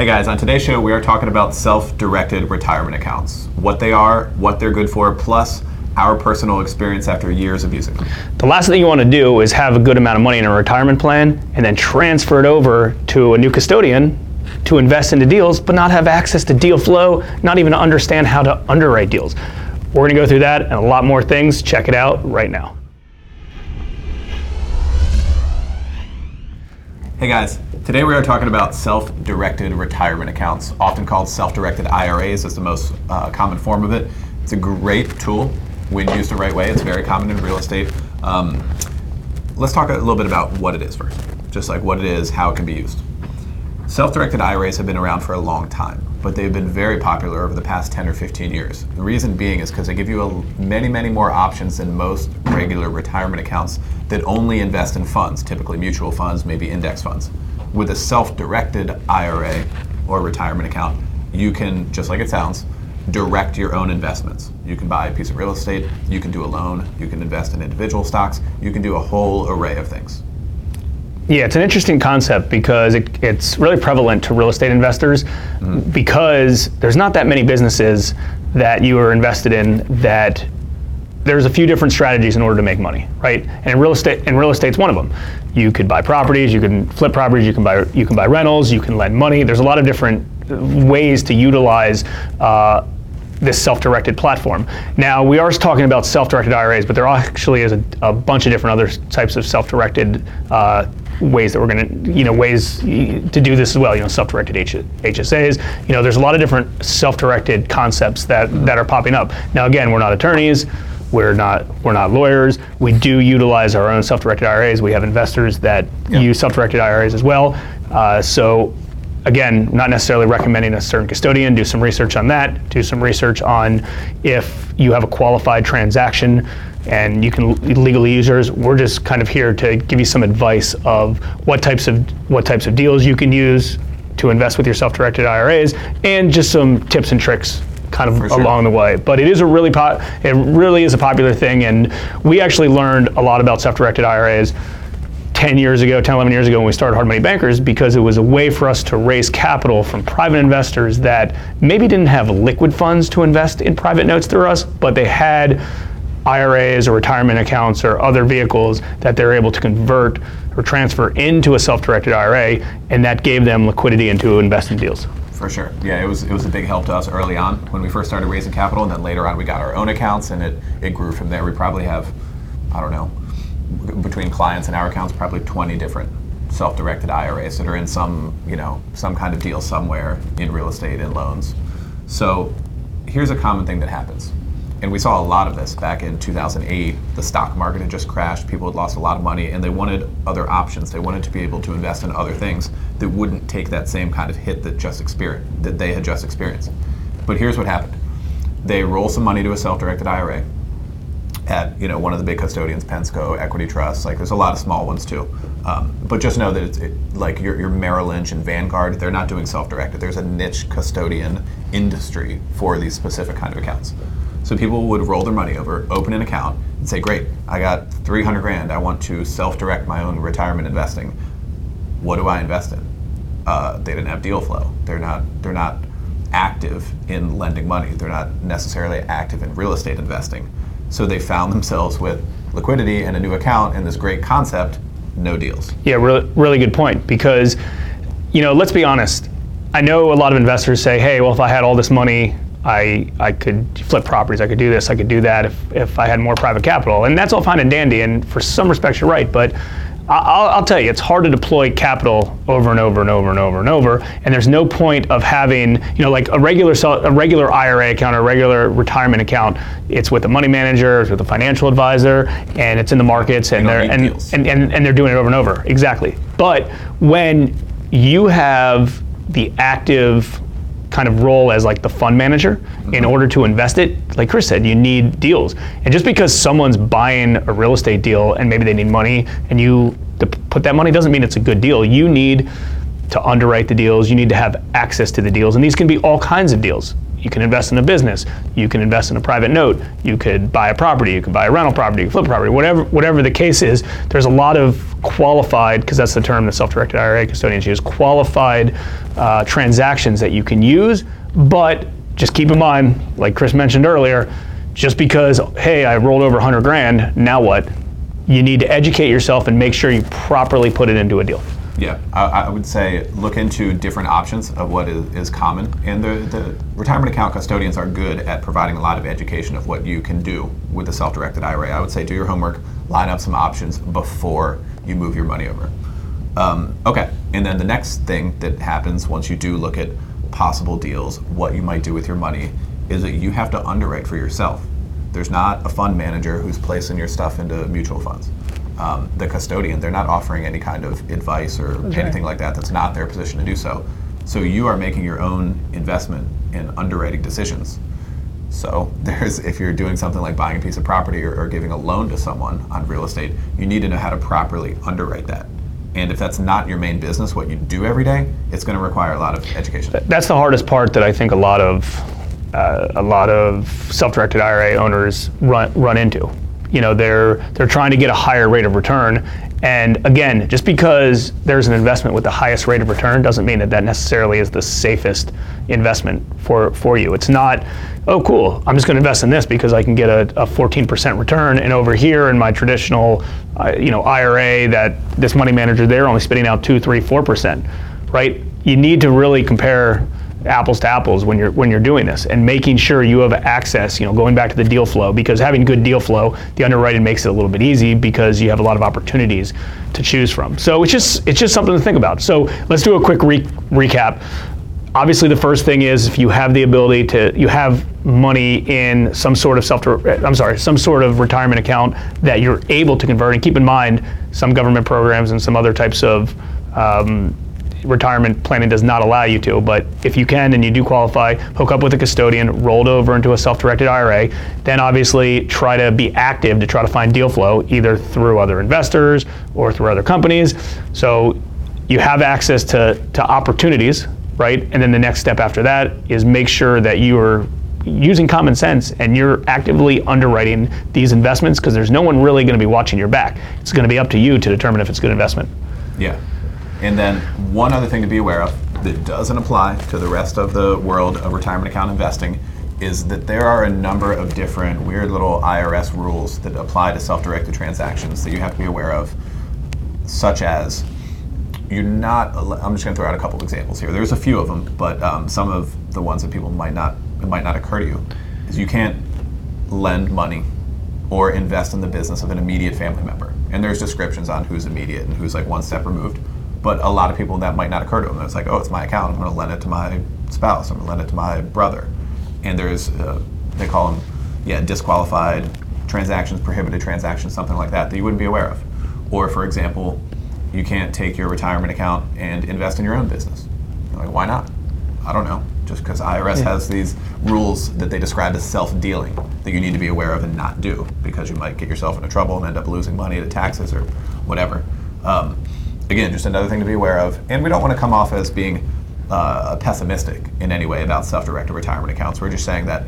Hey guys, on today's show, we are talking about self directed retirement accounts what they are, what they're good for, plus our personal experience after years of using them. The last thing you want to do is have a good amount of money in a retirement plan and then transfer it over to a new custodian to invest into deals, but not have access to deal flow, not even understand how to underwrite deals. We're going to go through that and a lot more things. Check it out right now. Hey guys, today we are talking about self-directed retirement accounts, often called self-directed IRAs. It's the most uh, common form of it. It's a great tool when used the right way. It's very common in real estate. Um, let's talk a little bit about what it is first, just like what it is, how it can be used. Self-directed IRAs have been around for a long time, but they've been very popular over the past 10 or 15 years. The reason being is because they give you a, many, many more options than most regular retirement accounts that only invest in funds, typically mutual funds, maybe index funds. With a self-directed IRA or retirement account, you can, just like it sounds, direct your own investments. You can buy a piece of real estate, you can do a loan, you can invest in individual stocks, you can do a whole array of things. Yeah, it's an interesting concept because it, it's really prevalent to real estate investors mm-hmm. because there's not that many businesses that you are invested in that there's a few different strategies in order to make money, right? And real estate and real estate's one of them. You could buy properties, you can flip properties, you can buy you can buy rentals, you can lend money. There's a lot of different ways to utilize uh, this self-directed platform. Now we are talking about self-directed IRAs, but there actually is a, a bunch of different other types of self-directed uh, ways that we're going to, you know, ways to do this as well. You know, self-directed H- HSAs. You know, there's a lot of different self-directed concepts that that are popping up. Now, again, we're not attorneys. We're not we're not lawyers. We do utilize our own self-directed IRAs. We have investors that yeah. use self-directed IRAs as well. Uh, so again, not necessarily recommending a certain custodian. Do some research on that. Do some research on if you have a qualified transaction and you can legally use yours. We're just kind of here to give you some advice of what types of what types of deals you can use to invest with your self-directed IRAs, and just some tips and tricks kind of sure. along the way. But it is a really po- it really is a popular thing, and we actually learned a lot about self-directed IRAs. 10 years ago, 10, 11 years ago when we started Hard Money Bankers because it was a way for us to raise capital from private investors that maybe didn't have liquid funds to invest in private notes through us, but they had IRAs or retirement accounts or other vehicles that they're able to convert or transfer into a self-directed IRA, and that gave them liquidity into investment deals. For sure, yeah, it was it was a big help to us early on when we first started raising capital, and then later on we got our own accounts, and it it grew from there. We probably have, I don't know, between clients and our accounts, probably 20 different self-directed IRAs that are in some you know some kind of deal somewhere in real estate and loans. So here's a common thing that happens and we saw a lot of this back in 2008. The stock market had just crashed, people had lost a lot of money, and they wanted other options. They wanted to be able to invest in other things that wouldn't take that same kind of hit that just experienced that they had just experienced. But here's what happened: they roll some money to a self-directed IRA at you know one of the big custodians, Pensco, Equity Trust. Like there's a lot of small ones too. Um, but just know that it's it, like your, your Merrill Lynch and Vanguard. They're not doing self-directed. There's a niche custodian industry for these specific kind of accounts. So people would roll their money over, open an account, and say, "Great, I got 300 grand. I want to self-direct my own retirement investing. What do I invest in?" Uh, they didn't have deal flow. They're not. They're not active in lending money. They're not necessarily active in real estate investing. So they found themselves with liquidity and a new account and this great concept, no deals. Yeah, really, really good point. Because, you know, let's be honest. I know a lot of investors say, "Hey, well, if I had all this money, I, I could flip properties, I could do this, I could do that if, if I had more private capital. And that's all fine and dandy, and for some respects, you're right. But I'll, I'll, tell you, it's hard to deploy capital over and over and over and over and over. And there's no point of having, you know, like a regular a regular IRA account or a regular retirement account. It's with a money manager, it's with a financial advisor, and it's in the markets, and they're and, and, and, and they're doing it over and over. Exactly. But when you have the active kind of role as like the fund manager mm-hmm. in order to invest it like chris said you need deals and just because someone's buying a real estate deal and maybe they need money and you put that money doesn't mean it's a good deal you need to underwrite the deals. You need to have access to the deals, and these can be all kinds of deals. You can invest in a business. You can invest in a private note. You could buy a property. You could buy a rental property. You could flip a property. Whatever, whatever the case is, there's a lot of qualified, because that's the term the self-directed IRA custodians use, qualified uh, transactions that you can use. But just keep in mind, like Chris mentioned earlier, just because hey, I rolled over 100 grand, now what? You need to educate yourself and make sure you properly put it into a deal. Yeah, I, I, would say look into different options of what is, is common. And the, the, retirement account custodians are good at providing a lot of education of what you can do with the self directed IRA. I would say do your homework, line up some options before you move your money over. Um, okay, and then the next thing that happens once you do look at possible deals, what you might do with your money, is that you have to underwrite for yourself. There's not a fund manager who's placing your stuff into mutual funds um, the custodian. They're not offering any kind of advice or anything like that. That's not their position to do so. So you are making your own investment in underwriting decisions. So there's if you're doing something like buying a piece of property or, or giving a loan to someone on real estate, you need to know how to properly underwrite that. And if that's not your main business, what you do every day, it's going to require a lot of education. That's the hardest part that I think a lot of uh, a lot of self-directed IRA owners run run into you know they're they're trying to get a higher rate of return. And again just because there's an investment with the highest rate of return doesn't mean that that necessarily is the safest investment for for you. It's not oh cool i'm just going to invest in this because i can get a, a 14% return. And over here in my traditional uh, you know ira that this money manager they're only spitting out 2 3 4% right? You need to really compare apples to apples when you're when you're doing this and making sure you have access you know going back to the deal flow because having good deal flow the underwriting makes it a little bit easy because you have a lot of opportunities to choose from. So it's just it's just something to think about. So let's do a quick re- recap. Obviously the first thing is if you have the ability to you have money in some sort of self I'm sorry some sort of retirement account that you're able to convert. And keep in mind some government programs and some other types of um, retirement planning does not allow you to, but if you can and you do qualify, hook up with a custodian, rolled over into a self-directed IRA, then obviously try to be active to try to find deal flow either through other investors or through other companies. So you have access to, to opportunities, right? And then the next step after that is make sure that you are using common sense and you're actively underwriting these investments because there's no one really going to be watching your back. It's going to be up to you to determine if it's a good investment. Yeah. And then one other thing to be aware of that doesn't apply to the rest of the world of retirement account investing is that there are a number of different weird little IRS rules that apply to self-directed transactions that you have to be aware of, such as you're not. I'm just going to throw out a couple examples here. There's a few of them, but um, some of the ones that people might not it might not occur to you is you can't lend money or invest in the business of an immediate family member. And there's descriptions on who's immediate and who's like one step removed. But a lot of people that might not occur to them. It's like, oh, it's my account. I'm going to lend it to my spouse. I'm going to lend it to my brother. And there's, uh, they call them, yeah, disqualified transactions, prohibited transactions, something like that that you wouldn't be aware of. Or, for example, you can't take your retirement account and invest in your own business. You're like, why not? I don't know. Just because IRS yeah. has these rules that they describe as self-dealing that you need to be aware of and not do because you might get yourself into trouble and end up losing money to taxes or whatever. Um, again, just another thing to be aware of. And we don't want to come off as being uh, pessimistic in any way about self-directed retirement accounts. We're just saying that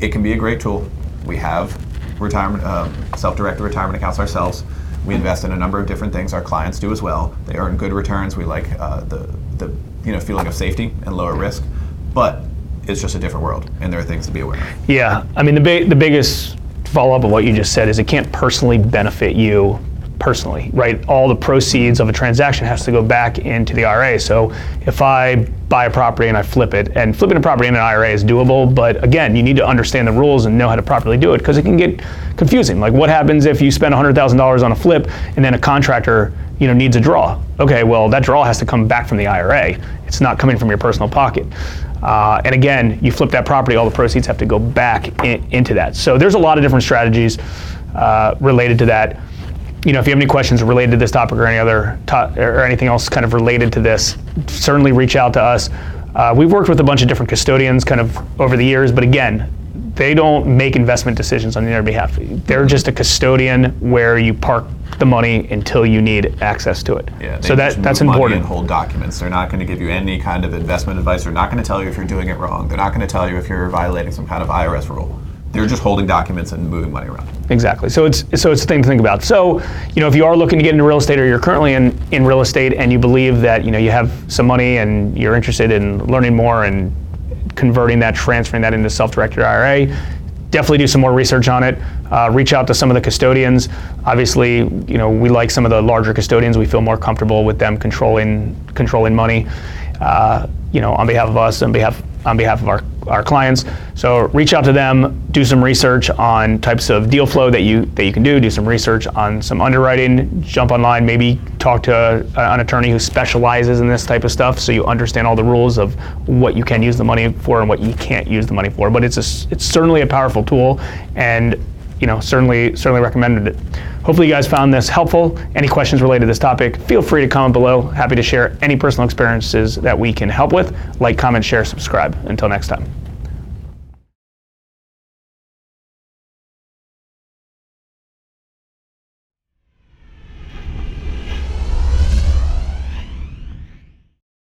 it can be a great tool. We have retirement, um, self-directed retirement accounts ourselves. We invest in a number of different things. Our clients do as well. They earn good returns. We like uh, the the you know feeling of safety and lower risk, but it's just a different world, and there are things to be aware of. Yeah, I mean the the biggest follow up of what you just said is it can't personally benefit you personally, right? All the proceeds of a transaction has to go back into the IRA. So if I buy a property and I flip it, and flipping a property in an IRA is doable, but again, you need to understand the rules and know how to properly do it because it can get confusing. Like what happens if you spend $100,000 on a flip and then a contractor you know, needs a draw? Okay, well, that draw has to come back from the IRA. It's not coming from your personal pocket. Uh, and again, you flip that property, all the proceeds have to go back in, into that. So there's a lot of different strategies uh, related to that you know, if you have any questions related to this topic or any other to- or anything else kind of related to this, certainly reach out to us. Uh, we've worked with a bunch of different custodians kind of over the years, but again, they don't make investment decisions on your behalf. They're just a custodian where you park the money until you need access to it. Yeah, they so that just that's important. and hold documents. They're not going to give you any kind of investment advice. They're not going to tell you if you're doing it wrong. They're not going to tell you if you're violating some kind of IRS rule. They're just holding documents and moving money around. Exactly. So it's so it's a thing to think about. So, you know, if you are looking to get into real estate or you're currently in, in real estate and you believe that, you know, you have some money and you're interested in learning more and converting that, transferring that into self-directed IRA, definitely do some more research on it. Uh, reach out to some of the custodians. Obviously, you know, we like some of the larger custodians. We feel more comfortable with them controlling controlling money. Uh, you know, on behalf of us, on behalf on behalf of our, our clients. So reach out to them, do some research on types of deal flow that you that you can do, do some research on some underwriting, jump online, maybe talk to a, an attorney who specializes in this type of stuff so you understand all the rules of what you can use the money for and what you can't use the money for. But it's a, it's certainly a powerful tool and you know, certainly certainly recommended it. Hopefully you guys found this helpful. Any questions related to this topic, feel free to comment below. Happy to share any personal experiences that we can help with. Like, comment, share, subscribe. Until next time.